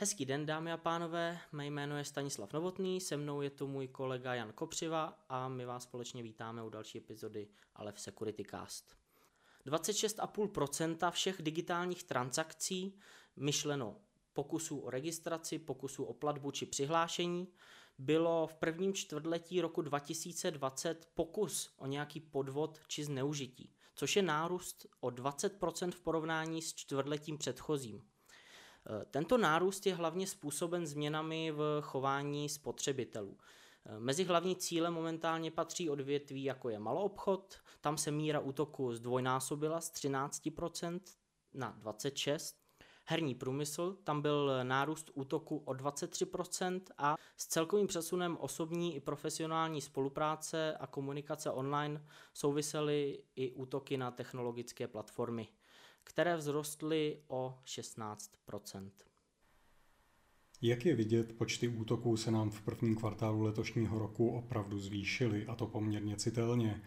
Hezký den, dámy a pánové, mé jméno je Stanislav Novotný, se mnou je tu můj kolega Jan Kopřiva a my vás společně vítáme u další epizody Alef Security Cast. 26,5% všech digitálních transakcí, myšleno pokusů o registraci, pokusů o platbu či přihlášení, bylo v prvním čtvrtletí roku 2020 pokus o nějaký podvod či zneužití, což je nárůst o 20% v porovnání s čtvrtletím předchozím. Eh, tento nárůst je hlavně způsoben změnami v chování spotřebitelů. Eh, mezi hlavní cíle momentálně patří odvětví jako je maloobchod, tam se míra útoku zdvojnásobila z 13% na 26%, herní průmysl, tam byl nárůst útoku o 23% a s celkovým přesunem osobní i profesionální spolupráce a komunikace online souvisely i útoky na technologické platformy které vzrostly o 16% Jak je vidět, počty útoků se nám v prvním kvartálu letošního roku opravdu zvýšily, a to poměrně citelně.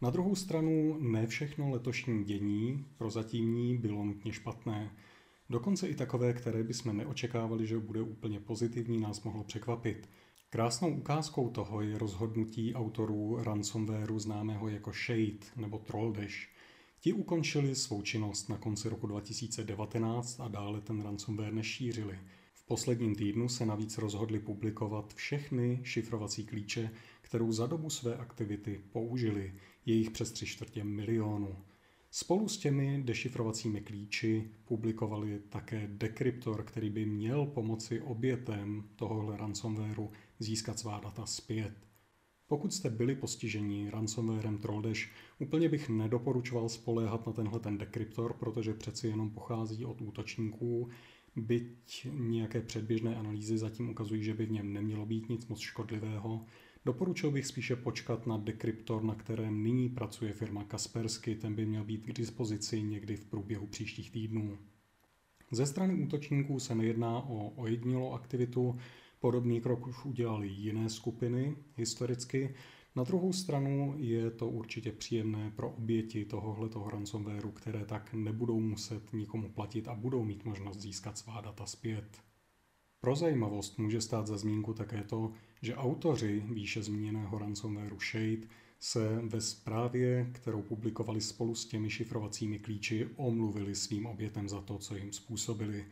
Na druhou stranu ne všechno letošní dění prozatímní bylo nutně špatné. Dokonce i takové, které bychom neočekávali, že bude úplně pozitivní, nás mohlo překvapit. Krásnou ukázkou toho je rozhodnutí autorů ransomwareu známého jako Shade nebo Trolldash – Ti ukončili svou činnost na konci roku 2019 a dále ten ransomware nešířili. V posledním týdnu se navíc rozhodli publikovat všechny šifrovací klíče, kterou za dobu své aktivity použili, jejich přes tři čtvrtě milionu. Spolu s těmi dešifrovacími klíči publikovali také dekryptor, který by měl pomoci obětem tohohle ransomwareu získat svá data zpět. Pokud jste byli postiženi ransomwarem Trolldash, úplně bych nedoporučoval spoléhat na tenhle ten dekryptor, protože přeci jenom pochází od útočníků, byť nějaké předběžné analýzy zatím ukazují, že by v něm nemělo být nic moc škodlivého. Doporučil bych spíše počkat na dekryptor, na kterém nyní pracuje firma Kaspersky, ten by měl být k dispozici někdy v průběhu příštích týdnů. Ze strany útočníků se nejedná o ojedinělou aktivitu, Podobný krok už udělali jiné skupiny historicky. Na druhou stranu je to určitě příjemné pro oběti tohoto ransomwareu, které tak nebudou muset nikomu platit a budou mít možnost získat svá data zpět. Pro zajímavost může stát za zmínku také to, že autoři výše zmíněného ransomwareu Shade se ve zprávě, kterou publikovali spolu s těmi šifrovacími klíči, omluvili svým obětem za to, co jim způsobili.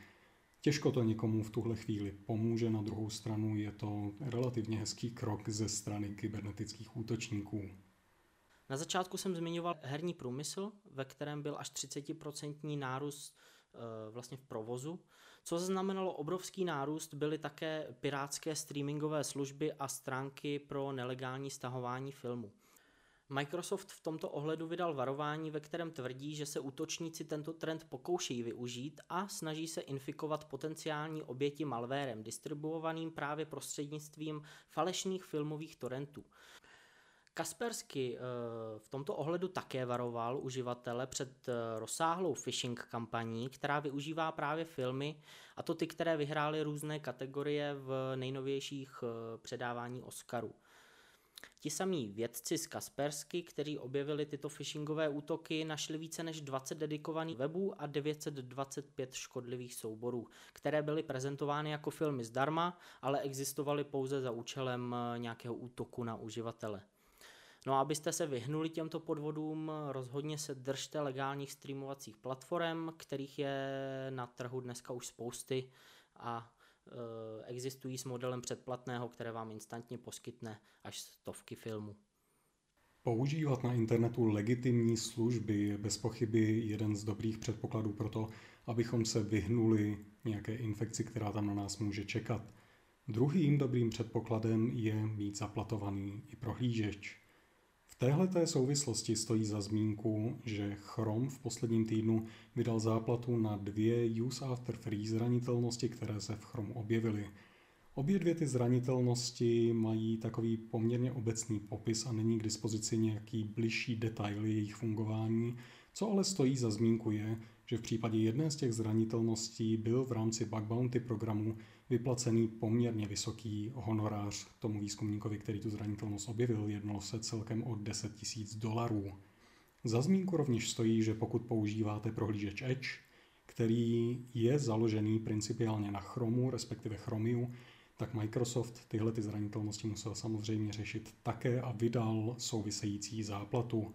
Těžko to někomu v tuhle chvíli pomůže, na druhou stranu je to relativně hezký krok ze strany kybernetických útočníků. Na začátku jsem zmiňoval herní průmysl, ve kterém byl až 30% nárůst e, vlastně v provozu. Co znamenalo obrovský nárůst, byly také pirátské streamingové služby a stránky pro nelegální stahování filmu. Microsoft v tomto ohledu vydal varování, ve kterém tvrdí, že se útočníci tento trend pokoušejí využít a snaží se infikovat potenciální oběti malvérem distribuovaným právě prostřednictvím falešných filmových torrentů. Kaspersky eh, v tomto ohledu také varoval uživatele před eh, rozsáhlou phishing kampaní, která využívá právě filmy, a to ty, které vyhrály různé kategorie v nejnovějších eh, předávání Oscarů. Ti samí vědci z Kaspersky, kteří objevili tyto phishingové útoky, našli více než 20 dedikovaných webů a 925 škodlivých souborů, které byly prezentovány jako filmy zdarma, ale existovaly pouze za účelem eh, nějakého útoku na uživatele. No a abyste se vyhnuli těmto podvodům, rozhodně se držte legálních streamovacích platform, kterých je na trhu dneska už spousty a existují s modelem předplatného, které vám instantně poskytne až stovky filmů. Používat na internetu legitimní služby je bez pochyby jeden z dobrých předpokladů pro to, abychom se vyhnuli nějaké infekci, která tam na nás může čekat. Druhým dobrým předpokladem je mít zaplatovaný i prohlížeč. V téhleté souvislosti stojí za zmínku, že Chrome v posledním týdnu vydal záplatu na dvě use after free zranitelnosti, které se v Chrome objevily. Obě dvě ty zranitelnosti mají takový poměrně obecný popis a není k dispozici nějaký bližší detail jejich fungování, co ale stojí za zmínku je, že v případě jedné z těch zranitelností byl v rámci bug bounty programu vyplacený poměrně vysoký honorář tomu výzkumníkovi, který tu zranitelnost objevil. Jednalo se celkem o 10 000 dolarů. Za zmínku rovněž stojí, že pokud používáte prohlížeč Edge, který je založený principiálně na chromu, respektive chromiu, tak Microsoft tyhle ty zranitelnosti musel samozřejmě řešit také a vydal související záplatu.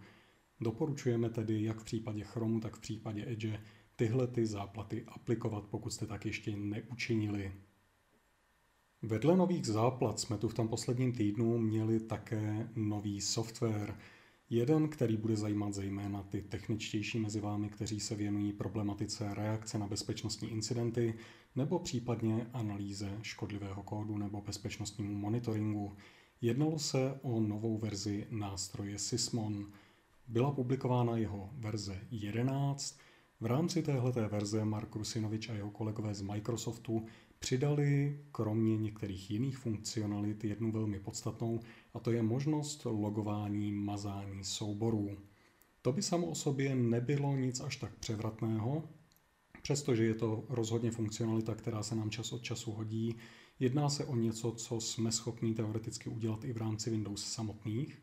Doporučujeme tedy jak v případě Chromu, tak v případě Edge tyhle ty záplaty aplikovat, pokud jste tak ještě neučinili. Vedle nových záplat jsme tu v tom posledním týdnu měli také nový software. Jeden, který bude zajímat zejména ty techničtější mezi vámi, kteří se věnují problematice reakce na bezpečnostní incidenty nebo případně analýze škodlivého kódu nebo bezpečnostnímu monitoringu. Jednalo se o novou verzi nástroje Sysmon. Byla publikována jeho verze 11. V rámci téhleté verze Mark Rusinovič a jeho kolegové z Microsoftu Přidali kromě některých jiných funkcionalit jednu velmi podstatnou, a to je možnost logování mazání souborů. To by samo o sobě nebylo nic až tak převratného, přestože je to rozhodně funkcionalita, která se nám čas od času hodí. Jedná se o něco, co jsme schopni teoreticky udělat i v rámci Windows samotných.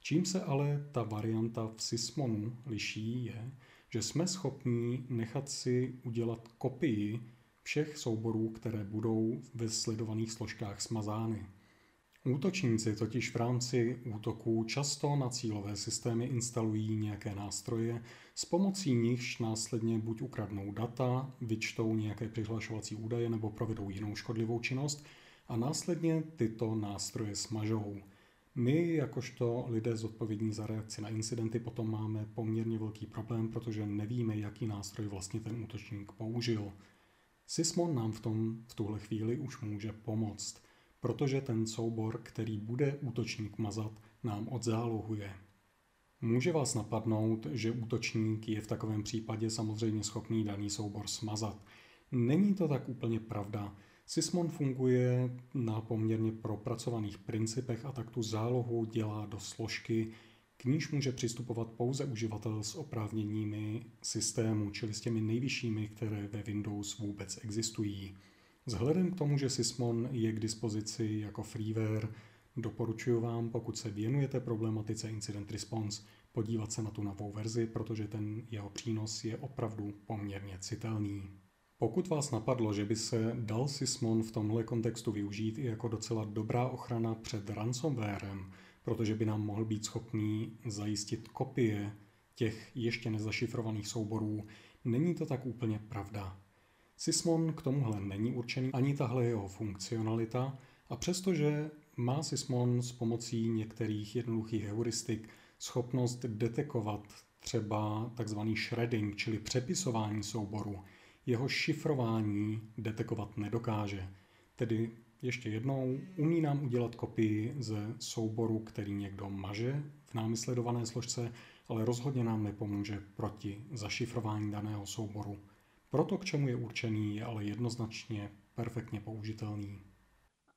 Čím se ale ta varianta v Sysmonu liší je, že jsme schopni nechat si udělat kopii všech souborů, které budou ve sledovaných složkách smazány. Útočníci totiž v rámci útoků často na cílové systémy instalují nějaké nástroje, s pomocí nichž následně buď ukradnou data, vyčtou nějaké přihlašovací údaje nebo provedou jinou škodlivou činnost a následně tyto nástroje smažou. My, jakožto lidé zodpovědní za reakci na incidenty, potom máme poměrně velký problém, protože nevíme, jaký nástroj vlastně ten útočník použil. Sysmon nám v tom v tuhle chvíli už může pomoct, protože ten soubor, který bude útočník mazat, nám odzálohuje. Může vás napadnout, že útočník je v takovém případě samozřejmě schopný daný soubor smazat. Není to tak úplně pravda. Sysmon funguje na poměrně propracovaných principech a tak tu zálohu dělá do složky, níž může přistupovat pouze uživatel s oprávněními systému, čili s těmi nejvyššími, které ve Windows vůbec existují. Vzhledem k tomu, že Sysmon je k dispozici jako freeware, doporučuji vám, pokud se věnujete problematice Incident Response, podívat se na tu novou verzi, protože ten jeho přínos je opravdu poměrně citelný. Pokud vás napadlo, že by se dal Sysmon v tomhle kontextu využít i jako docela dobrá ochrana před ransomwarem, protože by nám mohl být schopný zajistit kopie těch ještě nezašifrovaných souborů. Není to tak úplně pravda. Sysmon k tomuhle není určený ani tahle jeho funkcionalita a přestože má Sysmon s pomocí některých jednoduchých heuristik schopnost detekovat třeba takzvaný shredding, čili přepisování souboru, jeho šifrování detekovat nedokáže. Tedy ještě jednou, umí nám udělat kopii ze souboru, který někdo maže v námi sledované složce, ale rozhodně nám nepomůže proti zašifrování daného souboru. Proto, k čemu je určený, je ale jednoznačně perfektně použitelný.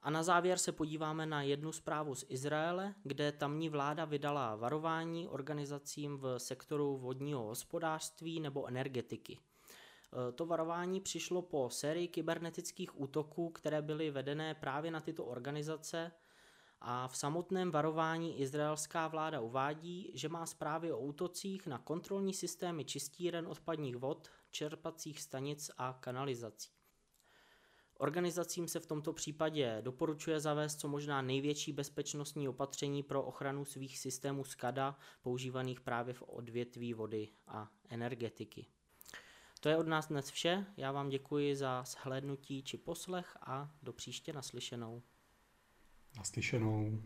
A na závěr se podíváme na jednu zprávu z Izraele, kde tamní vláda vydala varování organizacím v sektoru vodního hospodářství nebo energetiky. Eh, to varování přišlo po sérii kybernetických útoků, které byly vedené právě na tyto organizace a v samotném varování izraelská vláda uvádí, že má zprávy o útocích na kontrolní systémy čistíren odpadních vod, čerpacích stanic a kanalizací. Organizacím se v tomto případě doporučuje zavést co možná největší bezpečnostní opatření pro ochranu svých systémů SCADA používaných právě v odvětví vody a energetiky. To je od nás dnes vše. Já vám děkuji za shlédnutí či poslech a do příště naslyšenou. Naslyšenou.